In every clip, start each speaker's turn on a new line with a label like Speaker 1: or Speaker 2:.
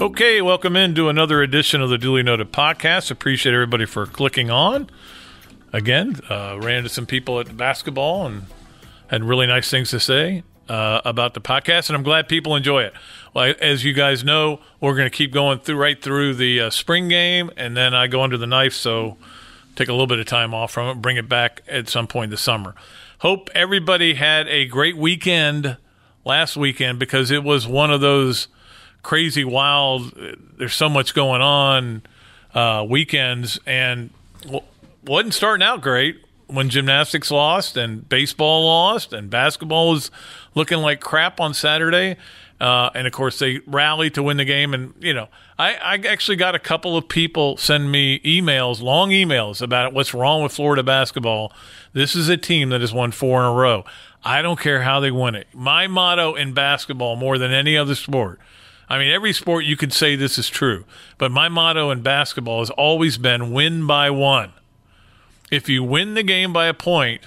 Speaker 1: Okay, welcome into another edition of the Duly Noted Podcast. Appreciate everybody for clicking on. Again, uh, ran into some people at basketball and had really nice things to say uh, about the podcast, and I'm glad people enjoy it. Well, as you guys know, we're going to keep going through right through the uh, spring game, and then I go under the knife, so take a little bit of time off from it, bring it back at some point this summer. Hope everybody had a great weekend last weekend because it was one of those crazy, wild. There's so much going on uh, weekends, and wasn't starting out great when gymnastics lost and baseball lost and basketball was looking like crap on Saturday. Uh, and of course, they rallied to win the game. And, you know, I, I actually got a couple of people send me emails, long emails about what's wrong with Florida basketball. This is a team that has won four in a row. I don't care how they win it. My motto in basketball, more than any other sport, I mean, every sport you could say this is true, but my motto in basketball has always been win by one. If you win the game by a point,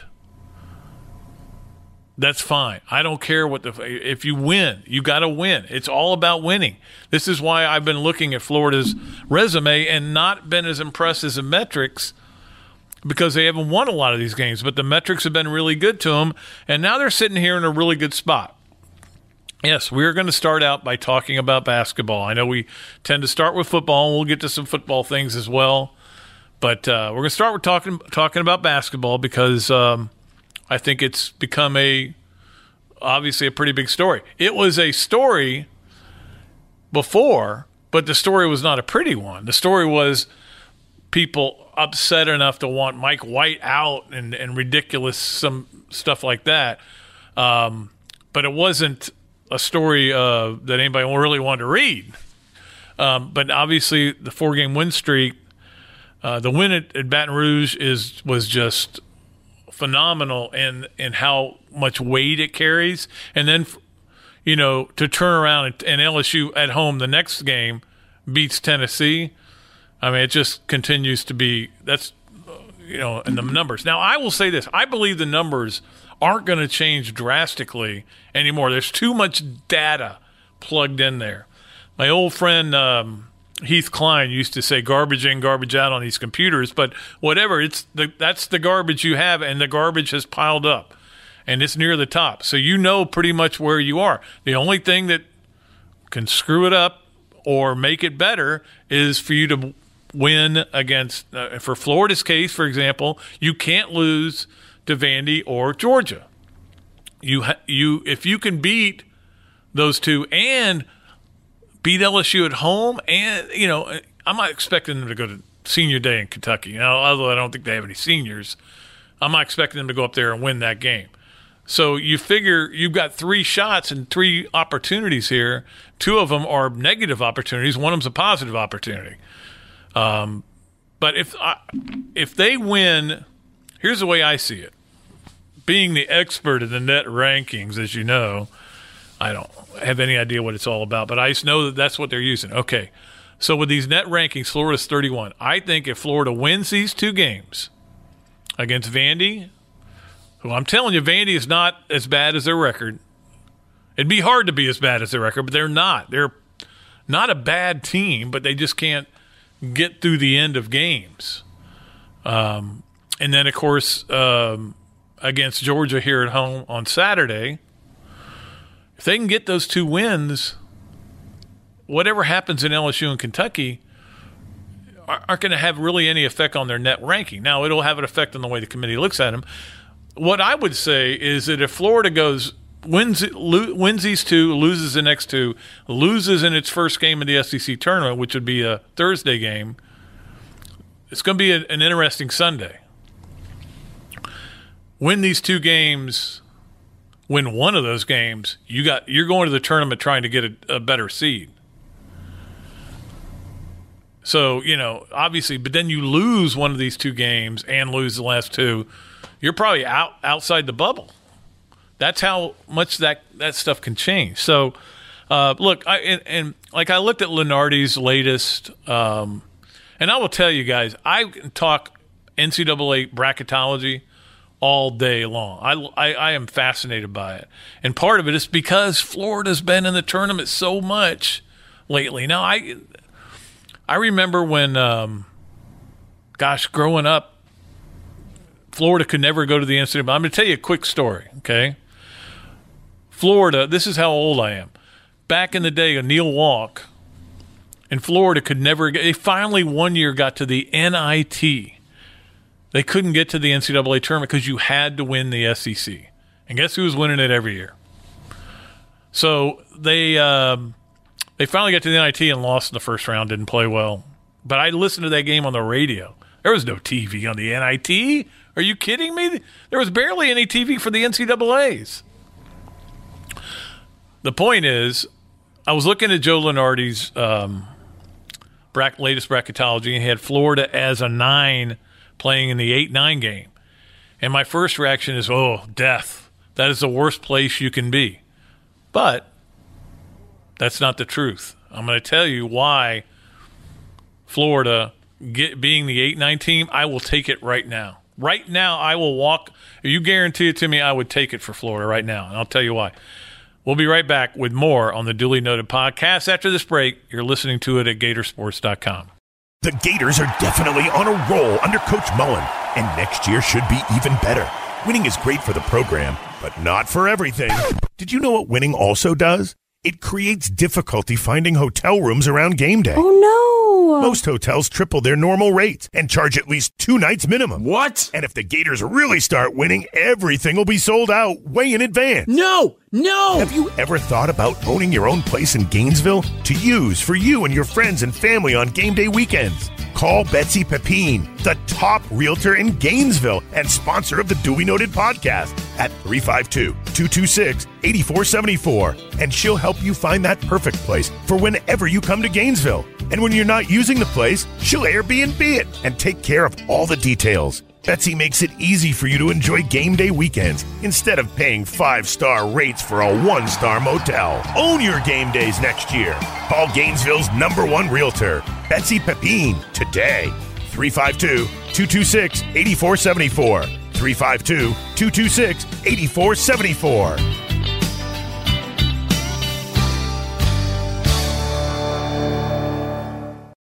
Speaker 1: that's fine. I don't care what the if you win, you got to win. It's all about winning. This is why I've been looking at Florida's resume and not been as impressed as the metrics because they haven't won a lot of these games, but the metrics have been really good to them and now they're sitting here in a really good spot. Yes, we're going to start out by talking about basketball. I know we tend to start with football, and we'll get to some football things as well. But uh, we're going to start with talking talking about basketball because um, I think it's become a obviously a pretty big story. It was a story before, but the story was not a pretty one. The story was people upset enough to want Mike White out and, and ridiculous some stuff like that. Um, but it wasn't a story uh, that anybody really wanted to read. Um, but obviously, the four game win streak, uh, the win at, at, Baton Rouge is was just phenomenal in in how much weight it carries, and then you know to turn around and, and LSU at home the next game beats Tennessee. I mean, it just continues to be that's you know in the numbers. Now, I will say this: I believe the numbers aren't going to change drastically anymore. There's too much data plugged in there. My old friend um, Heath Klein used to say garbage in, garbage out on these computers, but whatever, it's the, that's the garbage you have, and the garbage has piled up, and it's near the top. So you know pretty much where you are. The only thing that can screw it up or make it better is for you to win against, uh, for Florida's case, for example, you can't lose – to Vandy or Georgia. You you if you can beat those two and beat LSU at home, and you know I'm not expecting them to go to senior day in Kentucky. Know, although I don't think they have any seniors, I'm not expecting them to go up there and win that game. So you figure you've got three shots and three opportunities here. Two of them are negative opportunities. One of them's a positive opportunity. Um, but if I, if they win Here's the way I see it. Being the expert in the net rankings, as you know, I don't have any idea what it's all about, but I just know that that's what they're using. Okay. So with these net rankings, Florida's 31. I think if Florida wins these two games against Vandy, who I'm telling you, Vandy is not as bad as their record. It'd be hard to be as bad as their record, but they're not. They're not a bad team, but they just can't get through the end of games. Um, and then, of course, um, against Georgia here at home on Saturday, if they can get those two wins, whatever happens in LSU and Kentucky aren't going to have really any effect on their net ranking. Now, it'll have an effect on the way the committee looks at them. What I would say is that if Florida goes wins lo- wins these two, loses the next two, loses in its first game of the SEC tournament, which would be a Thursday game, it's going to be an interesting Sunday. Win these two games, win one of those games, you got you're going to the tournament trying to get a, a better seed. So, you know, obviously, but then you lose one of these two games and lose the last two, you're probably out outside the bubble. That's how much that that stuff can change. So, uh, look, I and, and, like I looked at Lunardi's latest, um, and I will tell you guys, I talk NCAA bracketology all day long. I, I, I am fascinated by it, and part of it is because Florida's been in the tournament so much lately. Now, I I remember when, um, gosh, growing up, Florida could never go to the NCAA. I'm going to tell you a quick story, okay? Florida, this is how old I am. Back in the day, a Neal Walk in Florida could never get, they finally one year got to the NIT. They couldn't get to the NCAA tournament because you had to win the SEC. And guess who was winning it every year? So they, um, they finally got to the NIT and lost in the first round, didn't play well. But I listened to that game on the radio. There was no TV on the NIT. Are you kidding me? There was barely any TV for the NCAAs. The point is, I was looking at Joe Lunardi's um, latest bracketology, and he had Florida as a nine playing in the 8 9 game. And my first reaction is, oh, death. That is the worst place you can be. But that's not the truth. I'm going to tell you why Florida get, being the 8 9 team, I will take it right now. Right now, I will walk. You guarantee it to me, I would take it for Florida right now. And I'll tell you why. We'll be right back with more on the Duly Noted podcast after this break. You're listening to it at Gatorsports.com.
Speaker 2: The Gators are definitely on a roll under Coach Mullen, and next year should be even better. Winning is great for the program, but not for everything. Did you know what winning also does? It creates difficulty finding hotel rooms around game day.
Speaker 3: Oh no!
Speaker 2: Most hotels triple their normal rates and charge at least two nights minimum.
Speaker 4: What?
Speaker 2: And if the Gators really start winning, everything will be sold out way in advance.
Speaker 4: No! No!
Speaker 2: Have you ever thought about owning your own place in Gainesville to use for you and your friends and family on game day weekends? Call Betsy Pepine, the top realtor in Gainesville and sponsor of the Duly Noted podcast at 352 226 8474. And she'll help you find that perfect place for whenever you come to Gainesville. And when you're not using the place, she'll Airbnb it and take care of all the details. Betsy makes it easy for you to enjoy game day weekends instead of paying five star rates for a one star motel. Own your game days next year. Call Gainesville's number one realtor, Betsy Pepine, today. 352 226 8474. 352 226 8474.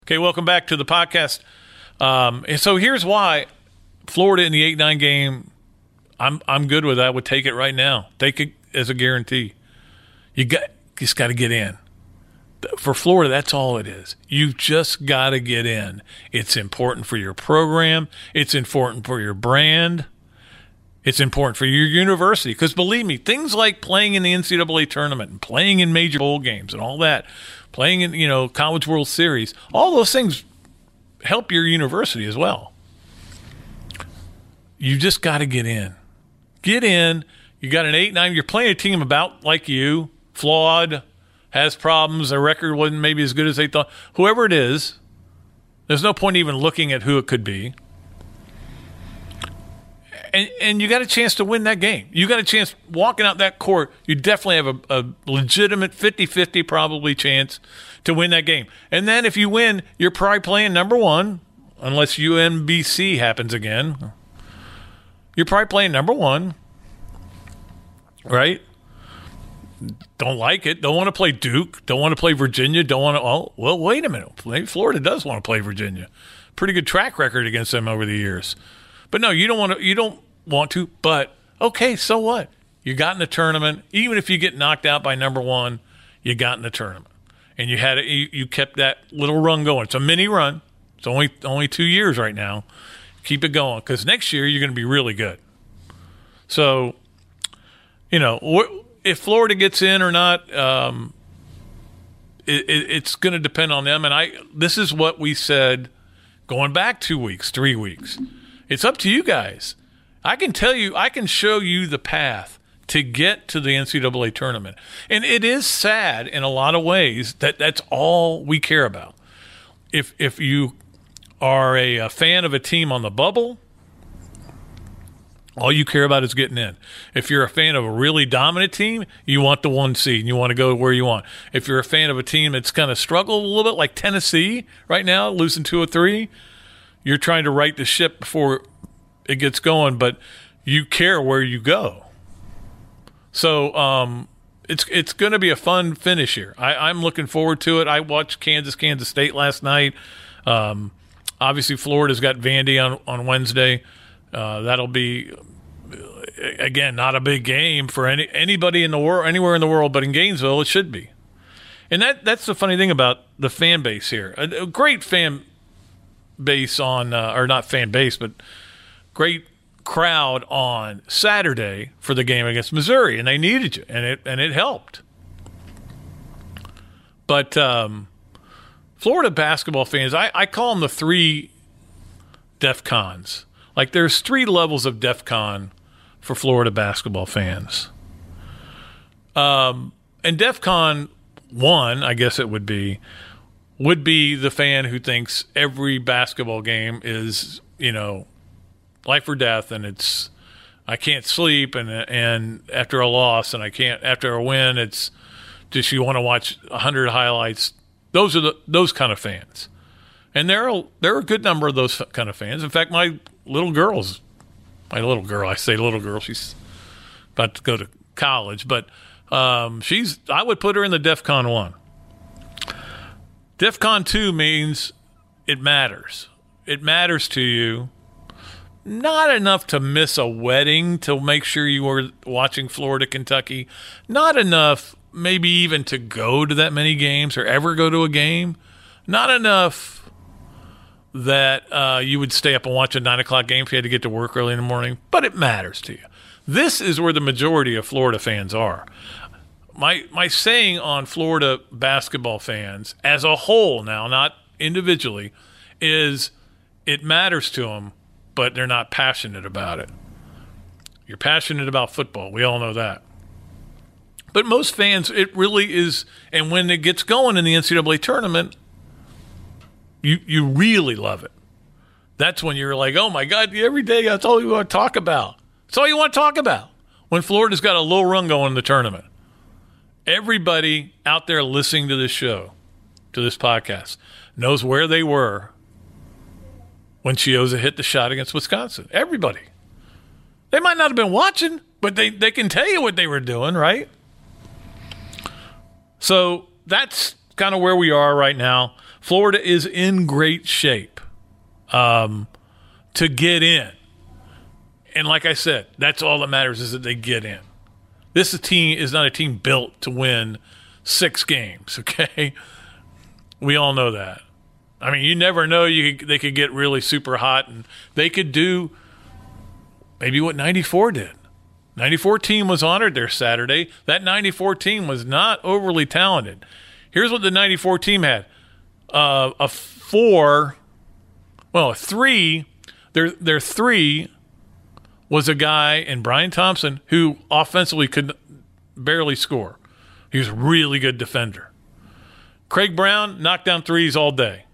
Speaker 1: Okay, welcome back to the podcast. Um, so here's why Florida in the eight nine game, I'm I'm good with that. I would take it right now. Take it as a guarantee. You got just got to get in. For Florida, that's all it is. You've just got to get in. It's important for your program. It's important for your brand. It's important for your university because believe me, things like playing in the NCAA tournament and playing in major bowl games and all that, playing in you know College World Series, all those things help your university as well you just got to get in. Get in. You got an 8 9. You're playing a team about like you, flawed, has problems. Their record wasn't maybe as good as they thought. Whoever it is, there's no point even looking at who it could be. And, and you got a chance to win that game. You got a chance walking out that court. You definitely have a, a legitimate 50 50 probably chance to win that game. And then if you win, you're probably playing number one, unless UMBC happens again you're probably playing number one, right? Don't like it. Don't want to play Duke. Don't want to play Virginia. Don't want to. Oh, well, wait a minute. Maybe Florida does want to play Virginia. Pretty good track record against them over the years. But no, you don't want to. You don't want to. But okay, so what? You got in the tournament. Even if you get knocked out by number one, you got in the tournament, and you had. You, you kept that little run going. It's a mini run. It's only only two years right now. Keep it going because next year you're going to be really good. So, you know, if Florida gets in or not, um, it, it, it's going to depend on them. And I, this is what we said going back two weeks, three weeks. It's up to you guys. I can tell you, I can show you the path to get to the NCAA tournament. And it is sad in a lot of ways that that's all we care about. If if you are a, a fan of a team on the bubble, all you care about is getting in. If you're a fan of a really dominant team, you want the one seed and you want to go where you want. If you're a fan of a team that's kind of struggled a little bit, like Tennessee right now, losing two or three, you're trying to right the ship before it gets going, but you care where you go. So um, it's it's going to be a fun finish here. I, am looking forward to it. I watched Kansas Kansas State last night. Um, obviously, Florida's got Vandy on on Wednesday. Uh, that'll be again not a big game for any anybody in the world anywhere in the world, but in Gainesville it should be. And that that's the funny thing about the fan base here. A, a great fan base on uh, or not fan base, but great crowd on Saturday for the game against Missouri, and they needed you, and it and it helped. But um, Florida basketball fans, I, I call them the three DEF CONs. Like there's three levels of DEF CON for Florida basketball fans. Um, and DEF CON one, I guess it would be, would be the fan who thinks every basketball game is, you know, life or death, and it's I can't sleep, and and after a loss, and I can't after a win, it's just you want to watch hundred highlights. Those are the those kind of fans, and there are there are a good number of those kind of fans. In fact, my little girl's my little girl. I say little girl. She's about to go to college, but um, she's. I would put her in the DEF CON one. DEF CON two means it matters. It matters to you. Not enough to miss a wedding to make sure you were watching Florida, Kentucky. Not enough, maybe even to go to that many games or ever go to a game. Not enough that uh, you would stay up and watch a nine o'clock game if you had to get to work early in the morning, but it matters to you. This is where the majority of Florida fans are. My my saying on Florida basketball fans as a whole now, not individually, is it matters to them, but they're not passionate about it. You're passionate about football. We all know that. But most fans, it really is. And when it gets going in the NCAA tournament, you you really love it. That's when you're like, oh my God, every day that's all you want to talk about. That's all you want to talk about. When Florida's got a low run going in the tournament. Everybody out there listening to this show, to this podcast, knows where they were when Chiozza hit the shot against Wisconsin. Everybody. They might not have been watching, but they, they can tell you what they were doing, right? So that's kind of where we are right now. Florida is in great shape um, to get in. And like I said, that's all that matters is that they get in. This team is not a team built to win six games, okay? We all know that. I mean, you never know. You they could get really super hot, and they could do maybe what '94 did. '94 team was honored there Saturday. That '94 team was not overly talented. Here's what the '94 team had: uh, a four, well, a three. Their their three was a guy in Brian Thompson who offensively could barely score. He was a really good defender. Craig Brown knocked down threes all day,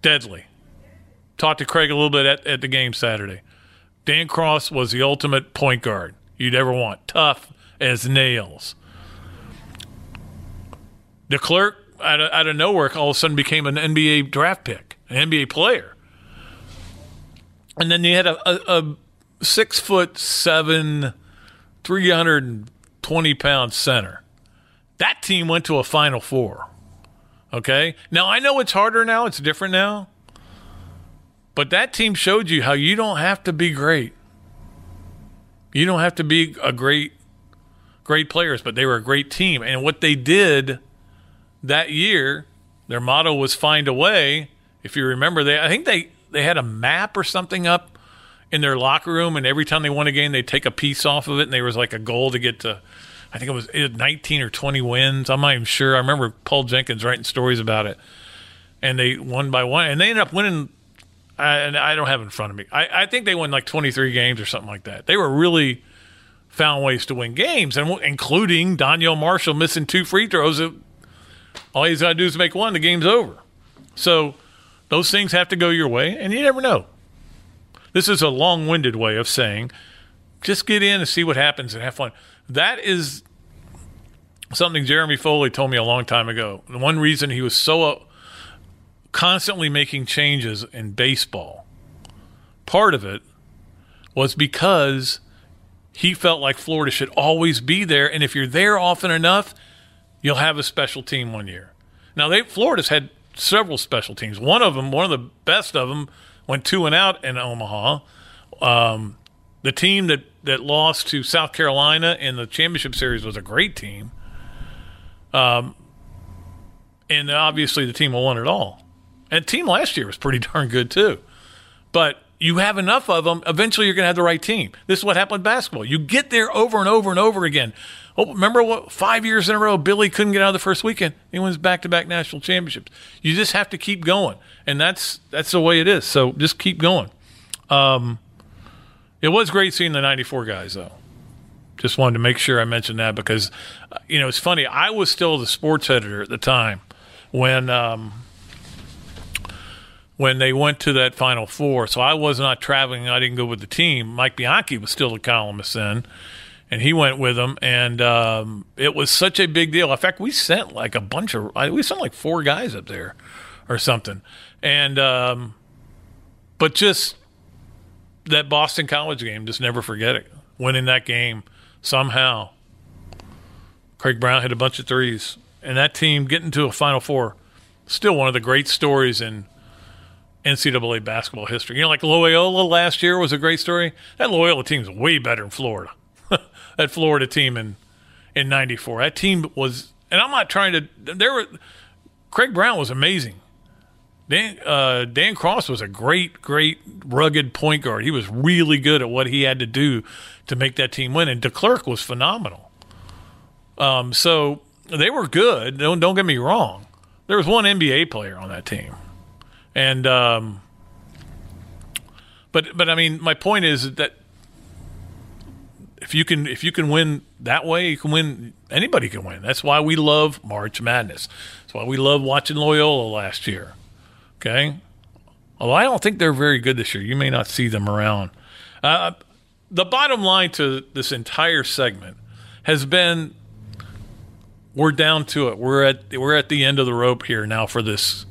Speaker 1: deadly. Talked to Craig a little bit at, at the game Saturday. Dan Cross was the ultimate point guard you'd ever want, tough as nails. DeClercq out of, out of nowhere all of a sudden became an NBA draft pick, an NBA player. And then you had a, a, a six foot seven, 320 pound center. That team went to a Final Four. Okay. Now, I know it's harder now, it's different now. But that team showed you how you don't have to be great. You don't have to be a great great players, but they were a great team. And what they did that year, their motto was "Find a way." If you remember, they I think they they had a map or something up in their locker room, and every time they won a game, they'd take a piece off of it, and there was like a goal to get to. I think it was, it was 19 or 20 wins. I'm not even sure. I remember Paul Jenkins writing stories about it, and they won by one, and they ended up winning. And I don't have in front of me. I, I think they won like 23 games or something like that. They were really found ways to win games, and including Donyell Marshall missing two free throws. All he's got to do is make one, the game's over. So those things have to go your way, and you never know. This is a long winded way of saying just get in and see what happens and have fun. That is something Jeremy Foley told me a long time ago. The one reason he was so constantly making changes in baseball, part of it was because he felt like Florida should always be there. And if you're there often enough, you'll have a special team one year. Now, they Florida's had several special teams. One of them, one of the best of them, went two and out in Omaha. Um, the team that, that lost to South Carolina in the championship series was a great team. Um, and obviously the team will won it all. And team last year was pretty darn good too. But you have enough of them, eventually you're going to have the right team. This is what happened with basketball. You get there over and over and over again. Oh, remember what? Five years in a row, Billy couldn't get out of the first weekend. He wins back-to-back national championships. You just have to keep going, and that's that's the way it is. So just keep going. Um, it was great seeing the '94 guys, though. Just wanted to make sure I mentioned that because, uh, you know, it's funny. I was still the sports editor at the time when um, when they went to that Final Four. So I was not traveling. I didn't go with the team. Mike Bianchi was still a columnist then, and he went with them. And um, it was such a big deal. In fact, we sent like a bunch of we sent like four guys up there or something. And um, but just that Boston College game, just never forget it. Winning that game somehow. Craig Brown hit a bunch of threes, and that team getting to a Final Four. Still one of the great stories in NCAA basketball history. You know, like Loyola last year was a great story. That Loyola team's way better in Florida. that Florida team in in '94. That team was, and I'm not trying to. There were Craig Brown was amazing. Dan uh, Dan Cross was a great, great rugged point guard. He was really good at what he had to do to make that team win, and DeClercq was phenomenal. Um, so they were good. Don't don't get me wrong. There was one NBA player on that team and um, but but I mean, my point is that if you can if you can win that way, you can win. Anybody can win. That's why we love March Madness. That's why we love watching Loyola last year. Okay, although I don't think they're very good this year. You may not see them around. Uh, the bottom line to this entire segment has been we're down to it. We're at we're at the end of the rope here now for this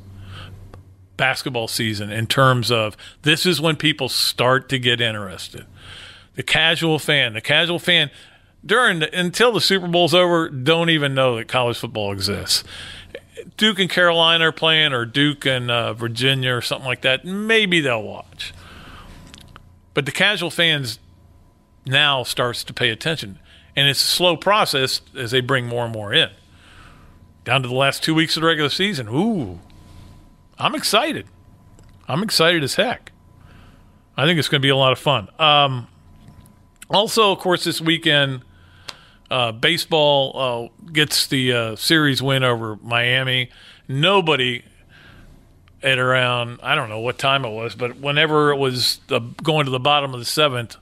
Speaker 1: basketball season in terms of this is when people start to get interested. The casual fan, the casual fan during the, until the Super Bowl's over, don't even know that college football exists. Duke and Carolina are playing, or Duke and uh, Virginia, or something like that. Maybe they'll watch, but the casual fans now starts to pay attention, and it's a slow process as they bring more and more in. Down to the last two weeks of the regular season, ooh, I'm excited. I'm excited as heck. I think it's going to be a lot of fun. Um, also, of course, this weekend, uh, baseball uh, gets the uh, series win over Miami. Nobody at around, I don't know what time it was, but whenever it was the, going to the bottom of the seventh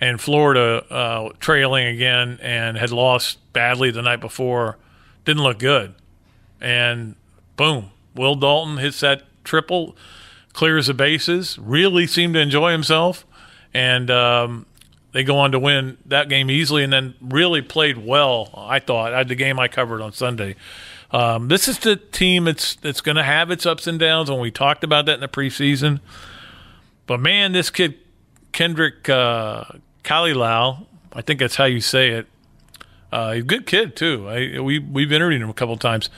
Speaker 1: and Florida uh, trailing again and had lost badly the night before, didn't look good. And boom, Will Dalton hits that triple, clears the bases, really seemed to enjoy himself, and um, they go on to win that game easily, and then really played well. I thought had the game I covered on Sunday. Um, this is the team that's that's going to have its ups and downs, and we talked about that in the preseason. But man, this kid Kendrick uh, Calilao, I think that's how you say it. Uh, he's a good kid too. I, we we've interviewed him a couple times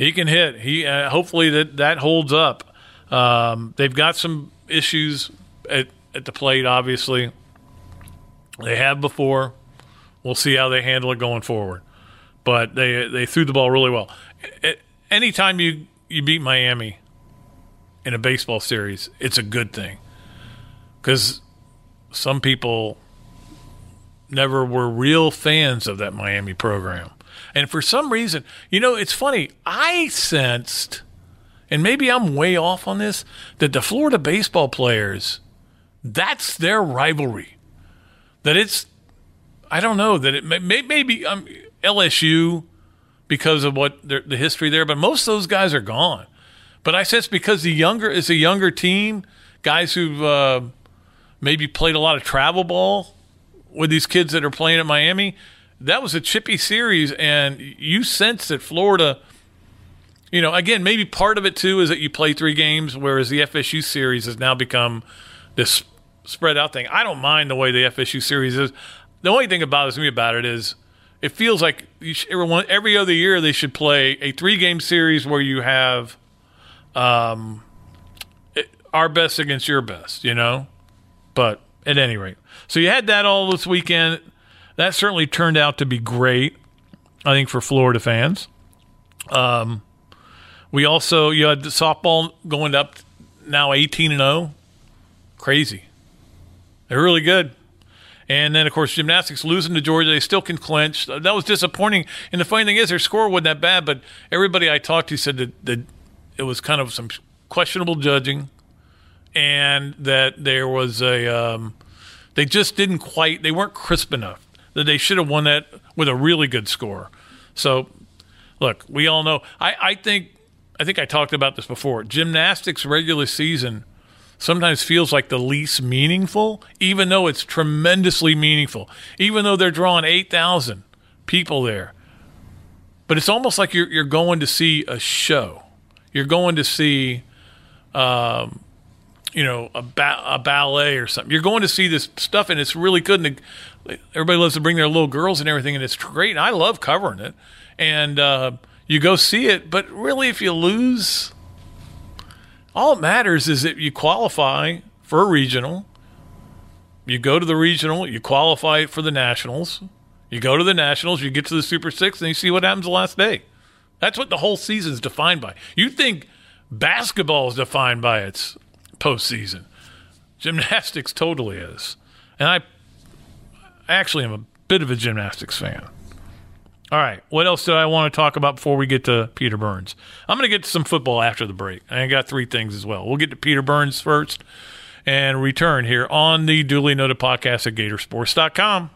Speaker 1: he can hit. He uh, hopefully that that holds up. Um, they've got some issues at at the plate. Obviously, they have before. We'll see how they handle it going forward. But they they threw the ball really well. Anytime you you beat Miami in a baseball series, it's a good thing because some people never were real fans of that Miami program. And for some reason, you know, it's funny. I sensed, and maybe I'm way off on this, that the Florida baseball players, that's their rivalry. That it's, I don't know, that it may, maybe um, LSU because of what the history there, but most of those guys are gone. But I sense because the younger is a younger team, guys who've uh, maybe played a lot of travel ball with these kids that are playing at Miami. That was a chippy series, and you sense that Florida. You know, again, maybe part of it too is that you play three games, whereas the FSU series has now become this spread out thing. I don't mind the way the FSU series is. The only thing that bothers me about it is it feels like should, everyone, every other year they should play a three game series where you have um, our best against your best, you know? But at any rate, so you had that all this weekend. That certainly turned out to be great, I think, for Florida fans. Um, we also you had the softball going up now eighteen and zero, oh. crazy. They're really good. And then, of course, gymnastics losing to Georgia. They still can clinch. That was disappointing. And the funny thing is, their score wasn't that bad, but everybody I talked to said that, that it was kind of some questionable judging and that there was a um, they just didn't quite they weren't crisp enough that they should have won that with a really good score. So look we all know. I, I think i think i talked about this before. Gymnastics regular season sometimes feels like the least meaningful even though it's tremendously meaningful. Even though they're drawing 8000 people there. But it's almost like you're, you're going to see a show. You're going to see um, you know a, ba- a ballet or something. You're going to see this stuff, and it's really good. And everybody loves to bring their little girls and everything, and it's great. And I love covering it. And uh, you go see it, but really, if you lose, all it matters is that you qualify for a regional. You go to the regional, you qualify for the nationals. You go to the nationals, you get to the Super Six, and you see what happens the last day. That's what the whole season is defined by. You think basketball is defined by its postseason. Gymnastics totally is. And I actually am a bit of a gymnastics fan. All right, what else do I want to talk about before we get to Peter Burns? I'm going to get to some football after the break. I got three things as well. We'll get to Peter Burns first and return here on the duly noted podcast at Gatorsports.com.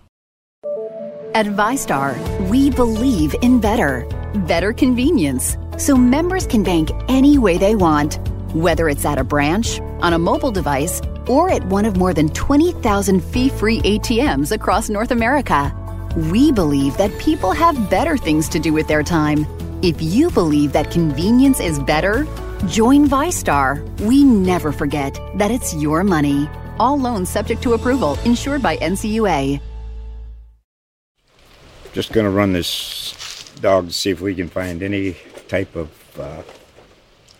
Speaker 5: At VyStar, we believe in better, better convenience, so members can bank any way they want whether it's at a branch, on a mobile device, or at one of more than 20,000 fee free ATMs across North America. We believe that people have better things to do with their time. If you believe that convenience is better, join VyStar. We never forget that it's your money. All loans subject to approval, insured by NCUA.
Speaker 6: Just going to run this dog to see if we can find any type of uh,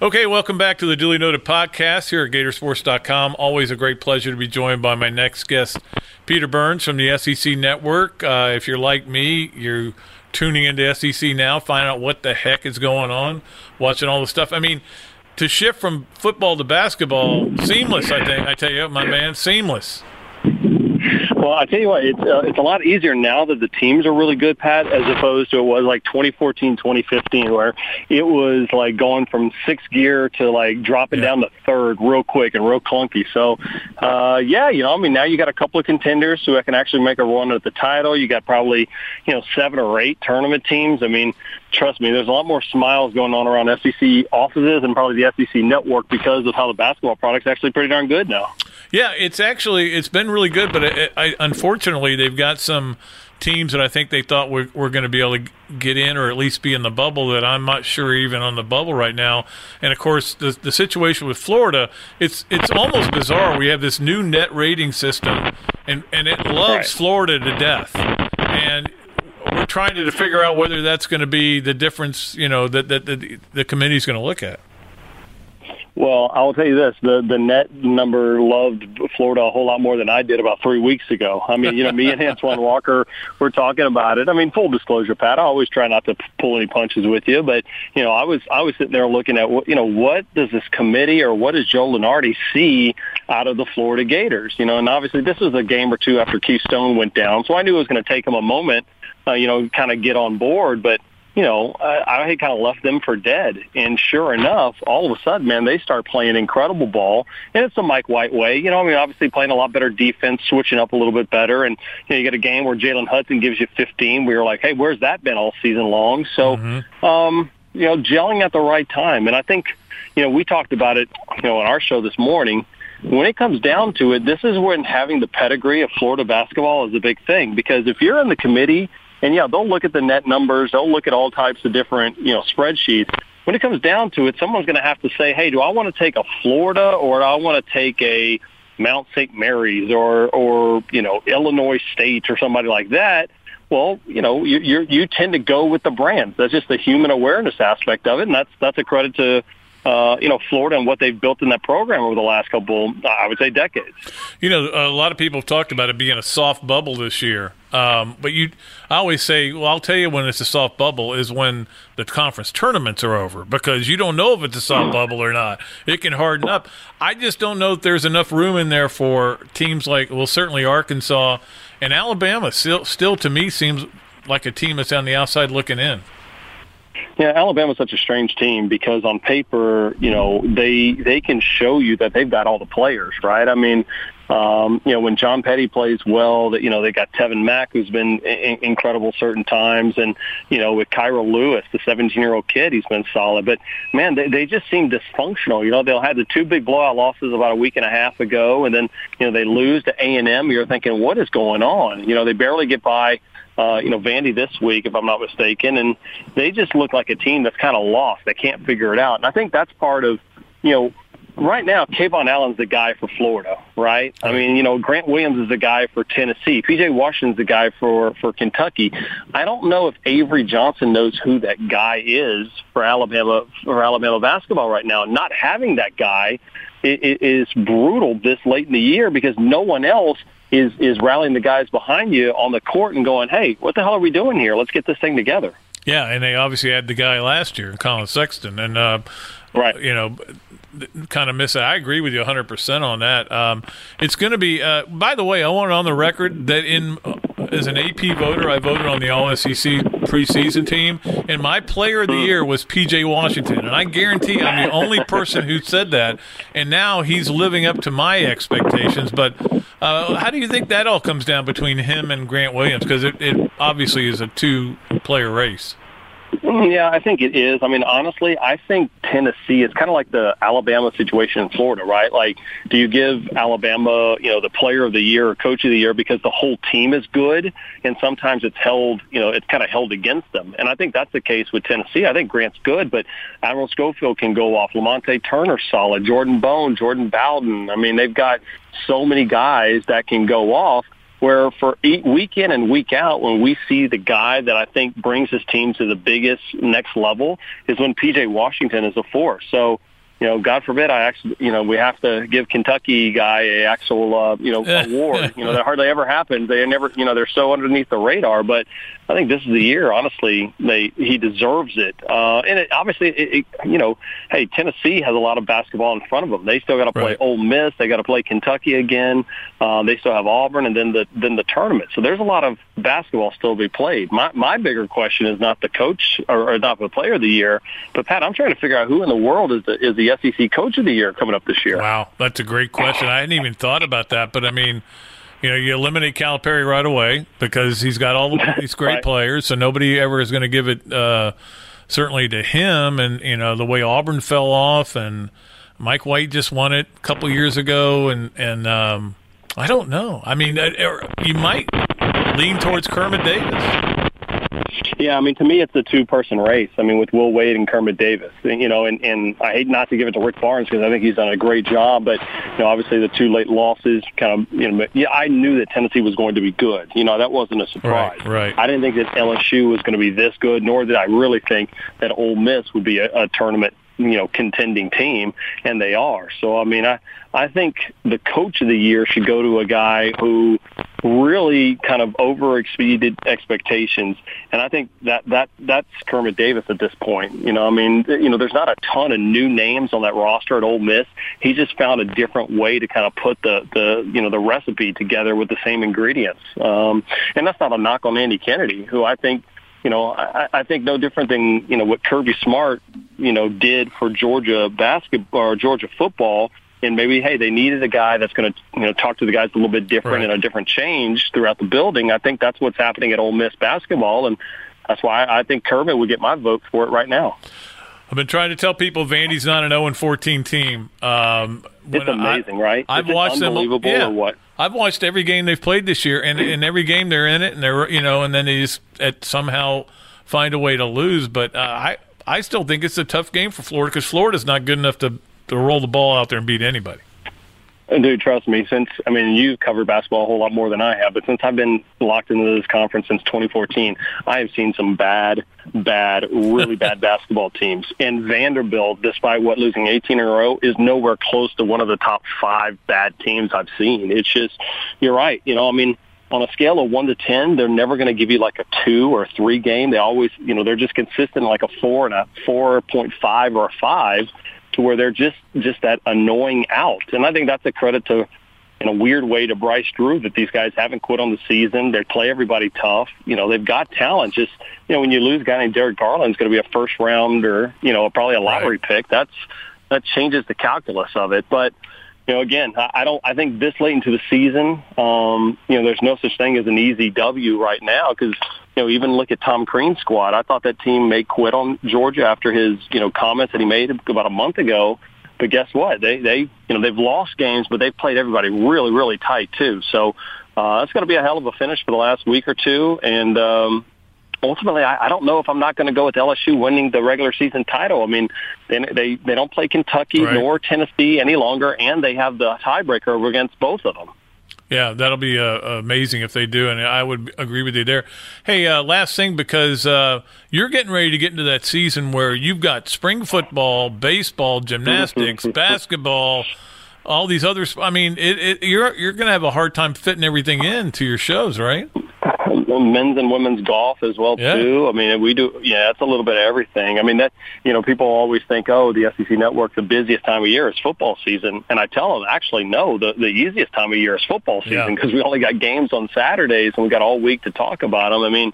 Speaker 1: Okay, welcome back to the Duly Noted podcast here at Gatorsports.com. Always a great pleasure to be joined by my next guest, Peter Burns from the SEC Network. Uh, if you're like me, you're tuning into SEC now, find out what the heck is going on, watching all the stuff. I mean, to shift from football to basketball, seamless. I think I tell you, my man, seamless.
Speaker 3: Well, I tell you what, it's uh, it's a lot easier now that the teams are really good, Pat, as opposed to it was like 2014, 2015, where it was like going from sixth gear to like dropping yeah. down to third real quick and real clunky. So, uh, yeah, you know, I mean, now you got a couple of contenders who can actually make a run at the title. You got probably, you know, seven or eight tournament teams. I mean, trust me, there's a lot more smiles going on around SEC offices and probably the SEC network because of how the basketball product's actually pretty darn good now.
Speaker 1: Yeah, it's actually it's been really good, but it, I, unfortunately they've got some teams that I think they thought were, were going to be able to get in or at least be in the bubble that I'm not sure even on the bubble right now. And of course, the the situation with Florida, it's it's almost bizarre. We have this new net rating system, and and it loves
Speaker 3: Right.
Speaker 1: Florida to death, and we're trying to figure out whether that's going to be the difference, you know, that that the, the committee's going to look at.
Speaker 3: Well, I will tell you this: the the net number loved Florida a whole lot more than I did about three weeks ago. I mean, you know, me and Antoine Walker were talking about it. I mean, full disclosure, Pat, I always try not to pull any punches with you, but you know, I was I was sitting there looking at what you know what does this committee or what does Joe Lunardi see out of the Florida Gators? You know, and obviously this was a game or two after Keith Stone went down, so I knew it was going to take them a moment, uh, you know, kind of get on board, but you know, I, I had kind of left them for dead. And sure enough, all of a sudden, man, they start playing incredible ball. And it's the Mike White way. You know, I mean, obviously playing a lot better defense, switching up a little bit better. And, you know, you get a game where Jalen Hudson gives you 15. We were like, hey, where's that been all season long? So, um, you know, gelling at the right time. And I think, you know, we talked about it, you know, on our show this morning. When it comes down to it, this is when having the pedigree of Florida basketball is a big thing. Because if you're in the committee, and yeah, they'll look at the net numbers, they'll look at all types of different, you know, spreadsheets. When it comes down to it, someone's going to have to say, hey, do I want to take a Florida or do I want to take a Mount St. Mary's or, or, you know, Illinois State or somebody like that? Well, you know, you you tend to go with the brands. That's just the human awareness aspect of it, and that's that's a credit to uh, you know Florida and what they've built in that program over the last couple, I would say, decades.
Speaker 1: You know, a lot of people have talked about it being a soft bubble this year. Um, but you, I always say, well, I'll tell you when it's a soft bubble is when the conference tournaments are over because you don't know if it's a soft bubble or not. It can harden up. I just don't know if there's enough room in there for teams like, well, certainly Arkansas and Alabama. Still, still to me, seems like a team that's on the outside looking in.
Speaker 3: Yeah, Alabama's such a strange team because on paper, you know, they they can show you that they've got all the players, right? I mean, um, you know, when John Petty plays well, that you know they got Tevin Mack, who's been in- incredible certain times, and you know with Kira Lewis, the 17-year-old kid, he's been solid. But man, they they just seem dysfunctional. You know, they'll have the two big blowout losses about a week and a half ago, and then you know they lose to A and M. You're thinking, what is going on? You know, they barely get by uh, you know, Vandy this week, if I'm not mistaken, and they just look like a team that's kind of lost. They can't figure it out, and I think that's part of, you know, right now, KeVaughn Allen's the guy for Florida, right? I mean, you know, Grant Williams is the guy for Tennessee. PJ Washington's the guy for for Kentucky. I don't know if Avery Johnson knows who that guy is for Alabama for Alabama basketball right now. Not having that guy is brutal this late in the year because no one else is is rallying the guys behind you on the court and going, "Hey, what the hell are we doing here? Let's get this thing together."
Speaker 1: Yeah, and they obviously had the guy last year, Collin Sexton, and uh,
Speaker 3: Right.
Speaker 1: you know, kind of miss it. I agree with you 100 percent on that. Um, it's going to be. Uh, by the way, I want it on the record that in as an AP voter, I voted on the All SEC preseason team, and my player of the year was PJ Washington, and I guarantee I'm the only person who said that. And now he's living up to my expectations. But uh, how do you think that all comes down between him and Grant Williams? Because it, it obviously is a two-player race.
Speaker 3: Mm, Yeah, I think it is. I mean, honestly, I think Tennessee is kind of like the Alabama situation in Florida, right? Like, do you give Alabama, you know, the player of the year or coach of the year because the whole team is good? And sometimes it's held, you know, it's kind of held against them. And I think that's the case with Tennessee. I think Grant's good, but Admiral Schofield can go off. Lamonte Turner's solid. Jordan Bone, Jordan Bowden. I mean, they've got so many guys that can go off where for week in and week out, when we see the guy that I think brings his team to the biggest next level is when PJ Washington is a force. So, you know, God forbid I actually, you know, we have to give Kentucky guy a actual, uh, you know, award. You know, that hardly ever happens. They never, you know, they're so underneath the radar. But I think this is the year. Honestly, they he deserves it. Uh, and it, obviously, it, it, you know, hey, Tennessee has a lot of basketball in front of them. They still got to play
Speaker 1: Right.
Speaker 3: Ole Miss. They got to play Kentucky again. Uh, they still have Auburn, and then the then the tournament. So there's a lot of basketball still be played. My my bigger question is not the coach or, or not the player of the year, but Pat, I'm trying to figure out who in the world is the is the SEC coach of the year coming up this year.
Speaker 1: Wow, that's a great question. I hadn't even thought about that, but I mean, you know, you eliminate Calipari right away because he's got all the, these great
Speaker 3: Right.
Speaker 1: players, so nobody ever is going to give it uh, certainly to him. And you know, the way Auburn fell off, and Mike White just won it a couple years ago, and and um, I don't know. I mean, you might lean towards Kermit Davis.
Speaker 3: Yeah, I mean, to me, it's a two-person race. I mean, with Will Wade and Kermit Davis, you know, and, and I hate not to give it to Rick Barnes because I think he's done a great job. But you know, obviously, the two late losses kind of, you know, yeah, I knew that Tennessee was going to be good. You know, that wasn't a surprise.
Speaker 1: Right, right.
Speaker 3: I didn't think that LSU was going to be this good, nor did I really think that Ole Miss would be a, a tournament you know contending team and they are so i mean i i think the coach of the year should go to a guy who really kind of over exceeded expectations. And i think that that that's kermit davis at this point. You know i mean you know there's not a ton of new names on that roster at Ole miss. He just found a different way to kind of put the the you know the recipe together with the same ingredients. Um and that's not a knock on andy kennedy who i think you know, I, I think no different than you know what Kirby Smart, you know, did for Georgia basketball or Georgia football. And maybe, hey, they needed a guy that's going to, you know, talk to the guys a little bit different
Speaker 1: Right.
Speaker 3: and a different change throughout the building. I think that's what's happening at Ole Miss basketball, and that's why I think Kermit would get my vote for it right now.
Speaker 1: I've been trying to tell people Vandy's not an 0 and 14 team. Um,
Speaker 3: It's
Speaker 1: when I-
Speaker 3: amazing, right?
Speaker 1: I've watched them.
Speaker 3: unbelievable
Speaker 1: yeah.
Speaker 3: or what?
Speaker 1: I've watched every game they've played this year, and in every game they're in it, and they're you know, and then they just at somehow find a way to lose. But uh, I I still think it's a tough game for Florida because Florida's not good enough to to roll the ball out there and beat anybody.
Speaker 3: And dude, trust me, since I mean you've covered basketball a whole lot more than I have, but since I've been locked into this conference since 2014, I have seen some bad, bad, really bad basketball teams. And Vanderbilt, despite what losing 18 in a row, is nowhere close to one of the top five bad teams I've seen. It's just, you're right. You know, I mean, on a scale of one to ten, they're never going to give you like a two or a three game. They always, you know, they're just consistent like a four and a four point five or a five, to where they're just just that annoying out. And I think that's a credit to, in a weird way, to Bryce Drew that these guys haven't quit on the season. They play everybody tough. You know, they've got talent. Just you know, when you lose a guy named Darius Garland's going to be a first rounder, you know, probably a lottery pick. That's that changes the calculus of it, but you know, again, I I don't. I think this late into the season, um, you know, there's no such thing as an easy W right now because you know, even look at Tom Crean's squad. I thought that team may quit on Georgia after his you know comments that he made about a month ago. But guess what? They they you know they've lost games, but they've played everybody really really tight too. So uh, it's going to be a hell of a finish for the last week or two, and um, ultimately, I, I don't know if I'm not going to go with LSU winning the regular season title. I mean, they they, they don't play Kentucky
Speaker 1: Right.
Speaker 3: nor Tennessee any longer, and they have the tiebreaker against both of them.
Speaker 1: Yeah, that'll be uh, amazing if they do, and I would agree with you there. Hey, uh, last thing, because uh, you're getting ready to get into that season where you've got spring football, baseball, gymnastics, basketball, all these other. sp- I mean, it, it, you're you're going to have a hard time fitting everything into your shows, right?
Speaker 3: Men's and women's golf as well
Speaker 1: Yeah.
Speaker 3: too. I mean, we do. Yeah, it's a little bit of everything. I mean, that you know, people always think, oh, the SEC network, the busiest time of year is football season, and I tell them, actually, no, the the easiest time of year is football
Speaker 1: Yeah.
Speaker 3: season because we only got games on Saturdays and we got all week to talk about them. I mean,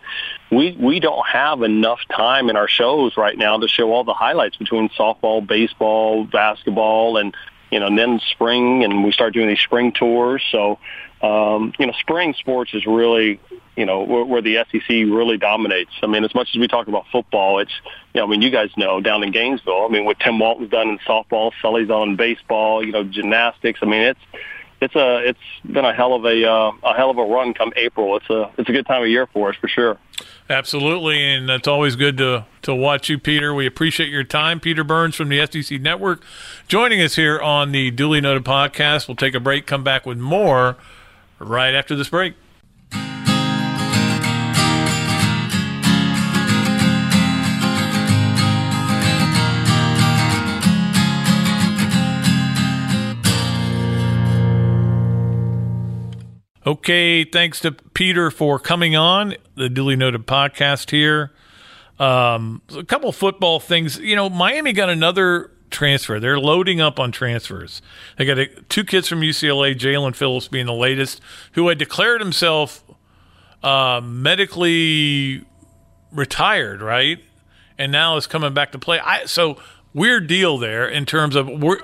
Speaker 3: we we don't have enough time in our shows right now to show all the highlights between softball, baseball, basketball, and you know, and then spring, and we start doing these spring tours. So, um, you know, spring sports is really, you know, where, where the SEC really dominates. I mean, as much as we talk about football, it's, you know, I mean, you guys know down in Gainesville. I mean, what Tim Walton's done in softball, Sully's on baseball, you know, gymnastics. I mean, it's it's a it's been a hell of a uh, a hell of a run come April. It's a it's a good time of year for us for sure.
Speaker 1: Absolutely, and it's always good to to watch you, Peter. We appreciate your time, Peter Burns from the SEC Network, joining us here on the Duly Noted podcast. We'll take a break, come back with more right after this break. Okay, thanks to Peter for coming on the Duly Noted podcast here. Um, a couple football things. You know, Miami got another transfer. They're loading up on transfers. They got a, two kids from UCLA, Jaelan Phillips being the latest, who had declared himself uh, medically retired, right? And now is coming back to play. I so weird deal there in terms of were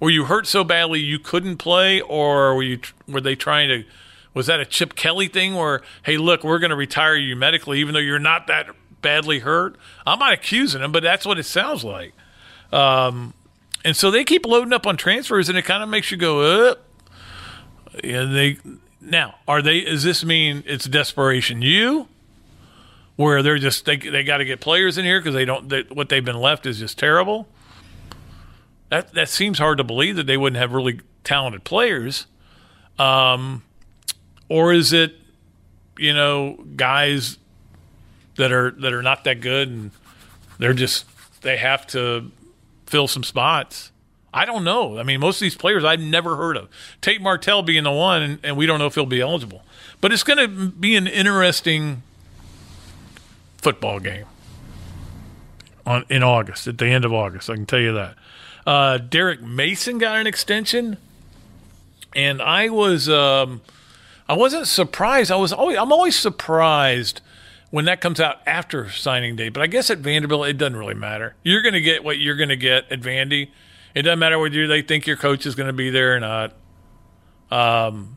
Speaker 1: were you hurt so badly you couldn't play, or were you were they trying to? Was that a Chip Kelly thing where, hey, look, we're going to retire you medically, even though you're not that badly hurt? I'm not accusing him, but that's what it sounds like. Um, and so they keep loading up on transfers, and it kind of makes you go, uh, and they now, are they? Does this mean it's desperation you, where they're just they they got to get players in here because they don't they, what they've been left is just terrible. That that seems hard to believe that they wouldn't have really talented players, um, or is it, you know, guys that are that are not that good and they're just they have to fill some spots. I don't know. I mean, most of these players I've never heard of. Tate Martell being the one, and, and we don't know if he'll be eligible. But it's going to be an interesting football game on in August, at the end of August. I can tell you that. Uh, Derek Mason got an extension, and I was um, I wasn't surprised. I was always I'm always surprised when that comes out after signing day. But I guess at Vanderbilt it doesn't really matter. You're going to get what you're going to get at Vandy it doesn't matter whether they think your coach is going to be there or not. Um,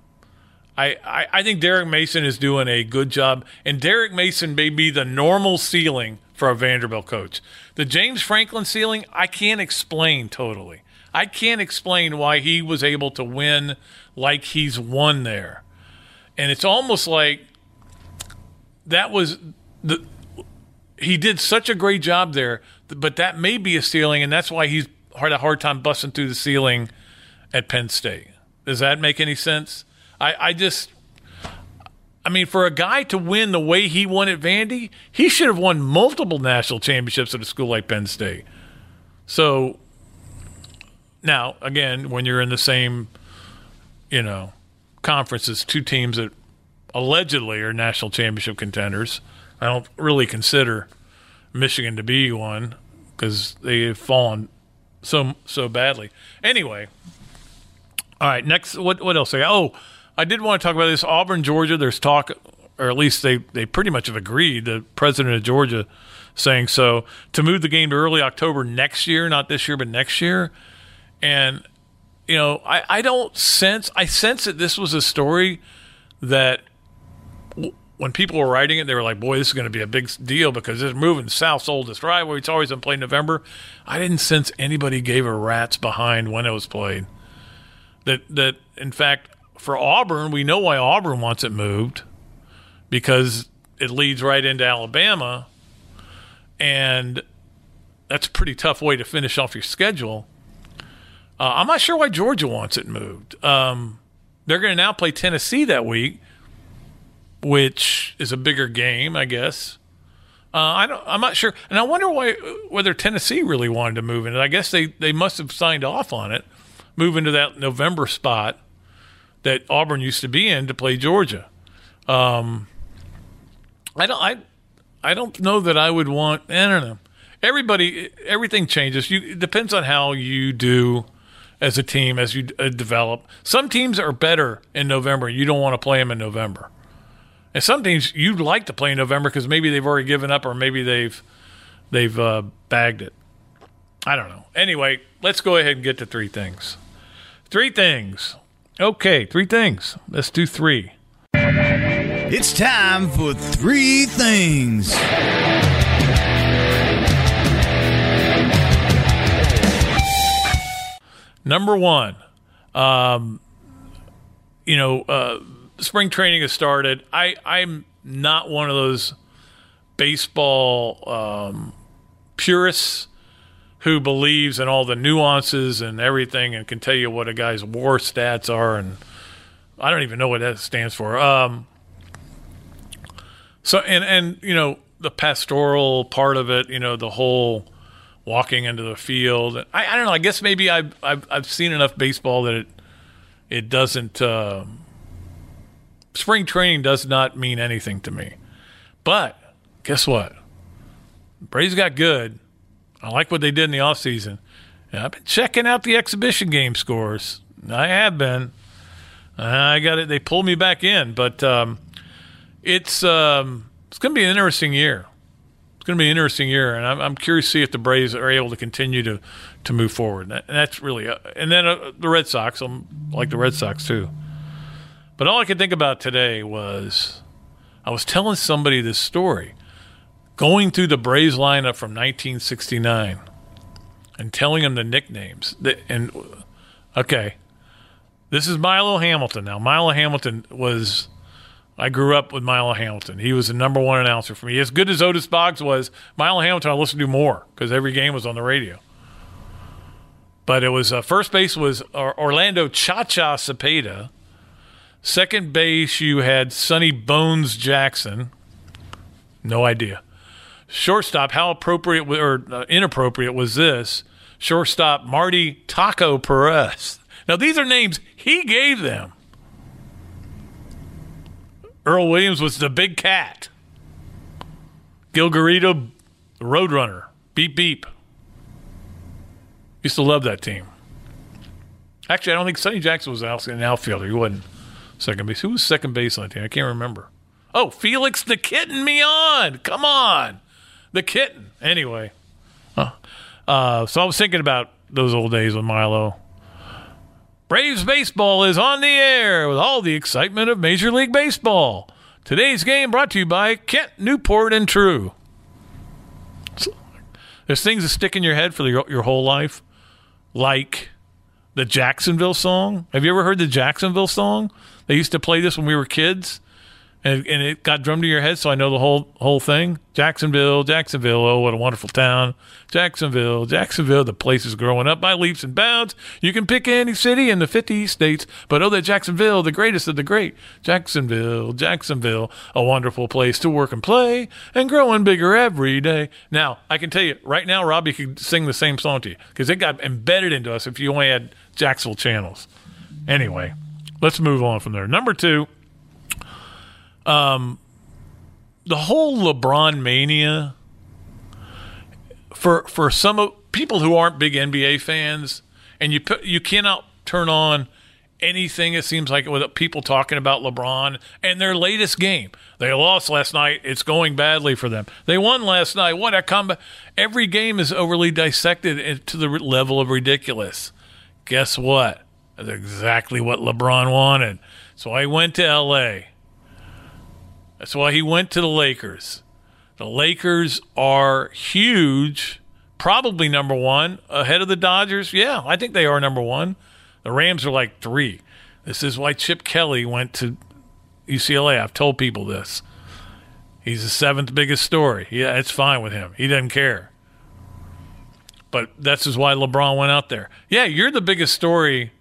Speaker 1: I, I, I think Derek Mason is doing a good job, and Derek Mason may be the normal ceiling for a Vanderbilt coach. The James Franklin ceiling, I can't explain totally. I can't explain why he was able to win like he's won there. And it's almost like that was the he did such a great job there, but that may be a ceiling, and that's why he's had a hard time busting through the ceiling at Penn State. Does that make any sense? I, I just, I mean, for a guy to win the way he won at Vandy, he should have won multiple national championships at a school like Penn State. So now, again, when you're in the same, you know, conferences, two teams that allegedly are national championship contenders, I don't really consider Michigan to be one because they've fallen so so badly. Anyway, all right. Next, what what else? Oh, I did want to talk about this Auburn, Georgia. There's talk, or at least they they pretty much have agreed. The president of Georgia saying so to move the game to early October next year, not this year, but next year. And you know, I I don't sense I sense that this was a story that when people were writing it, they were like, "Boy, this is going to be a big deal because it's moving South's oldest rivalry. It's always been played in November." I didn't sense anybody gave a rat's behind when it was played. That that in fact, for Auburn, we know why Auburn wants it moved because it leads right into Alabama, and that's a pretty tough way to finish off your schedule. Uh, I'm not sure why Georgia wants it moved. Um, they're going to now play Tennessee that week which is a bigger game, I guess. Uh, I don't, I'm not sure, and I wonder why whether Tennessee really wanted to move in it. I guess they, they must have signed off on it, move into that November spot that Auburn used to be in to play Georgia. Um, I don't I I don't know that I would want. I don't know. Everybody, everything changes. You it depends on how you do as a team as you uh, develop. Some teams are better in November. You don't want to play them in November. And some teams you'd like to play in November because maybe they've already given up or maybe they've they've uh, bagged it. I don't know. Anyway, let's go ahead and get to three things. Three things. Okay, three things. Let's do three.
Speaker 4: It's time for three things.
Speaker 1: Number one, um, you know, uh, spring training has started. I I'm not one of those baseball um, purists who believes in all the nuances and everything and can tell you what a guy's WAR stats are and I don't even know what that stands for. Um, so and and you know the pastoral part of it, you know the whole walking into the field. I, I don't know. I guess maybe I've, I've I've seen enough baseball that it it doesn't. Uh, spring training does not mean anything to me. But guess what? Braves got good. I like what they did in the offseason. And I've been checking out the exhibition game scores. I have been. I got it. They pulled me back in, but um, it's um, it's going to be an interesting year. It's going to be an interesting year, and I'm, I'm, curious to see if the Braves are able to continue to to move forward. And that's really, uh, and then uh, the Red Sox. I'm like the Red Sox too. But all I could think about today was I was telling somebody this story, going through the Braves lineup from 1969 and telling them the nicknames. And okay, This is Milo Hamilton. Now, Milo Hamilton was. I grew up with Milo Hamilton. He was the number one announcer for me. As good as Otis Boggs was, Milo Hamilton I listened to more because every game was on the radio. But it was uh, first base was Orlando Cha Cha Cepeda. Second base, you had Sonny Bones Jackson. No idea. Shortstop, how appropriate or uh, inappropriate was this? Shortstop, Marty Taco Perez. Now, these are names he gave them. Earl Williams was the big cat. Gil Garrido, the Roadrunner. Beep, beep. Used to love that team. Actually, I don't think Sonny Jackson was an outfielder. He wasn't second base. Who was second base on team? I can't remember. Oh, Felix the Kitten Millan. Come on. The Kitten. Anyway. Huh. Uh, so I was thinking about those old days with Milo. Braves baseball is on the air with all the excitement of Major League Baseball. Today's game brought to you by Kent, Newport, and True. There's things that stick in your head for your whole life, like the Jacksonville song. Have you ever heard the Jacksonville song? They used to play this when we were kids, and, and it got drummed to your head, so I know the whole whole thing. Jacksonville, Jacksonville, oh what a wonderful town. Jacksonville, Jacksonville, the place is growing up by leaps and bounds. You can pick any city in the 50 states, but oh that Jacksonville, the greatest of the great. Jacksonville, Jacksonville, a wonderful place to work and play, and growing bigger every day. Now I can tell you right now, Robbie could sing the same song to you because it got embedded into us if you only had Jacksonville channels. Anyway, let's move on from there. Number two um, the whole LeBron mania for for some of people who aren't big NBA fans, and you put, you cannot turn on anything. It seems like with people talking about LeBron and their latest game. They lost last night. It's going badly for them. They won last night. What a comeback! Every game is overly dissected to the level of ridiculous. Guess what? That's exactly what LeBron wanted. So I went to L.A. That's why he went to the Lakers. The Lakers are huge, probably number one, ahead of the Dodgers. Yeah, I think they are number one. The Rams are like three. This is why Chip Kelly went to UCLA. I've told people this. He's the seventh biggest story. Yeah, it's fine with him. He doesn't care. But this is why LeBron went out there. Yeah, you're the biggest story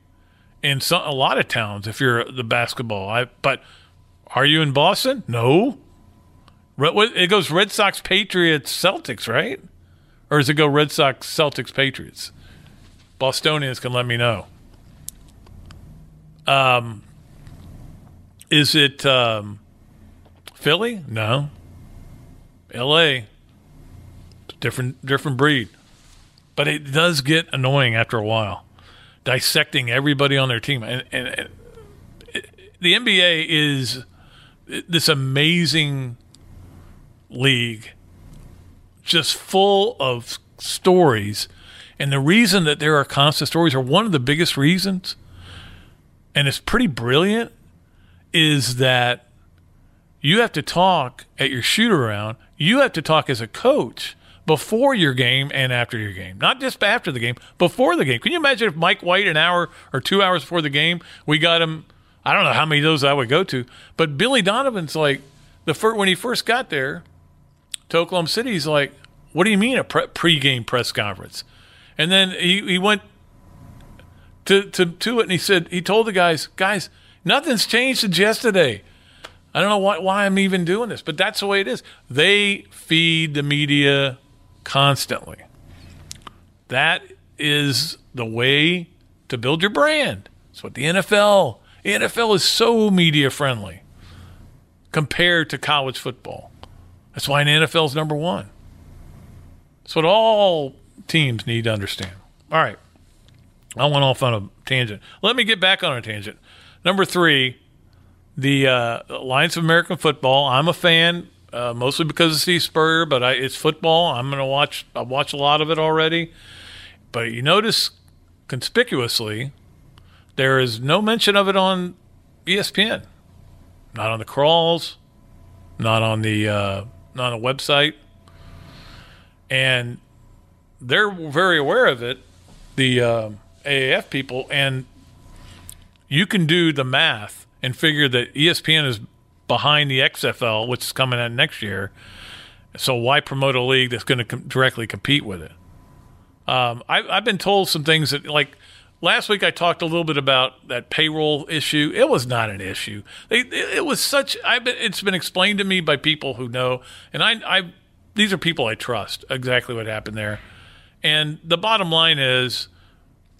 Speaker 1: in some, a lot of towns if you're the basketball. I, but are you in Boston? No. It goes Red Sox, Patriots, Celtics, right? Or does it go Red Sox, Celtics, Patriots? Bostonians can let me know. Um, is it um, Philly? No. L.A. Different, different breed. But it does get annoying after a while, dissecting everybody on their team, and, and, and the NBA is this amazing league just full of stories. And the reason that there are constant stories or one of the biggest reasons and it's pretty brilliant is that you have to talk at your shoot around you have to talk as a coach before your game and after your game not just after the game before the game can you imagine if mike white an hour or two hours before the game we got him I don't know how many of those I would go to, but Billy Donovan's like the first, when he first got there to Oklahoma City, he's like, "What do you mean a pre-game press conference?" And then he, he went to, to to it and he said he told the guys, "Guys, nothing's changed since yesterday." I don't know why, why I'm even doing this, but that's the way it is. They feed the media constantly. That is the way to build your brand. That's what the NFL the NFL is so media friendly compared to college football. That's why the NFL is number one. That's what all teams need to understand. All right. I went off on a tangent. Let me get back on a tangent. Number three, the uh, Alliance of American Football. I'm a fan, uh, mostly because of Steve Spurrier, but I, it's football. I'm going to watch. I watch a lot of it already. But you notice conspicuously, there is no mention of it on ESPN, not on the crawls, not on the uh, not on the website, and they're very aware of it. The uh, AAF people, and you can do the math and figure that ESPN is behind the XFL, which is coming out next year. So why promote a league that's going to com- directly compete with it? Um, I, I've been told some things that, like last week, I talked a little bit about that payroll issue. It was not an issue. They, it, was such. I've been. It's been explained to me by people who know, and I, I. These are people I trust. Exactly what happened there, and the bottom line is,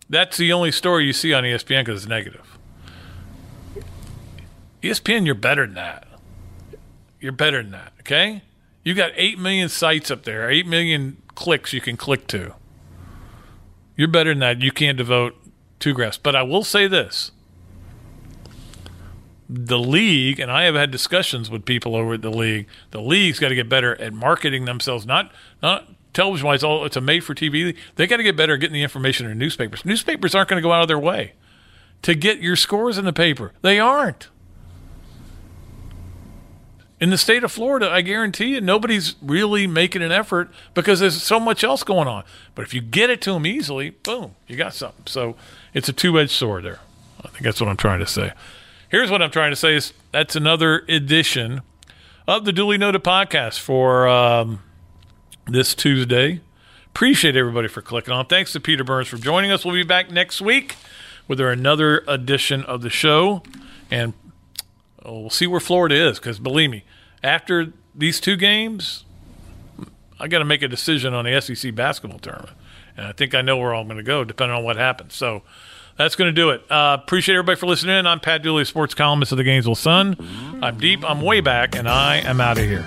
Speaker 1: that's the only story you see on ESPN because it's negative. ESPN, you're better than that. You're better than that. Okay, you got eight million sites up there, eight million clicks you can click to. You're better than that. You can't devote two graphs. But I will say this the league, and I have had discussions with people over at the league, the league's got to get better at marketing themselves, not not television wise, oh, it's a made for TV. They got to get better at getting the information in newspapers. Newspapers aren't going to go out of their way to get your scores in the paper. They aren't. In the state of Florida, I guarantee you, nobody's really making an effort because there's so much else going on. But if you get it to them easily, boom, you got something. So it's a two edged sword there. I think that's what I'm trying to say. Here's what I'm trying to say is that's another edition of the Duly Noted podcast for um, this Tuesday. Appreciate everybody for clicking on. Thanks to Peter Burns for joining us. We'll be back next week with another edition of the show. And we'll see where Florida is because believe me, after these two games, I got to make a decision on the SEC basketball tournament, and I think I know where I'm going to go depending on what happens. So that's going to do it. Uh, appreciate everybody for listening. I'm Pat Dooley, sports columnist of the Gainesville Sun. I'm deep. I'm way back, and I am out of here.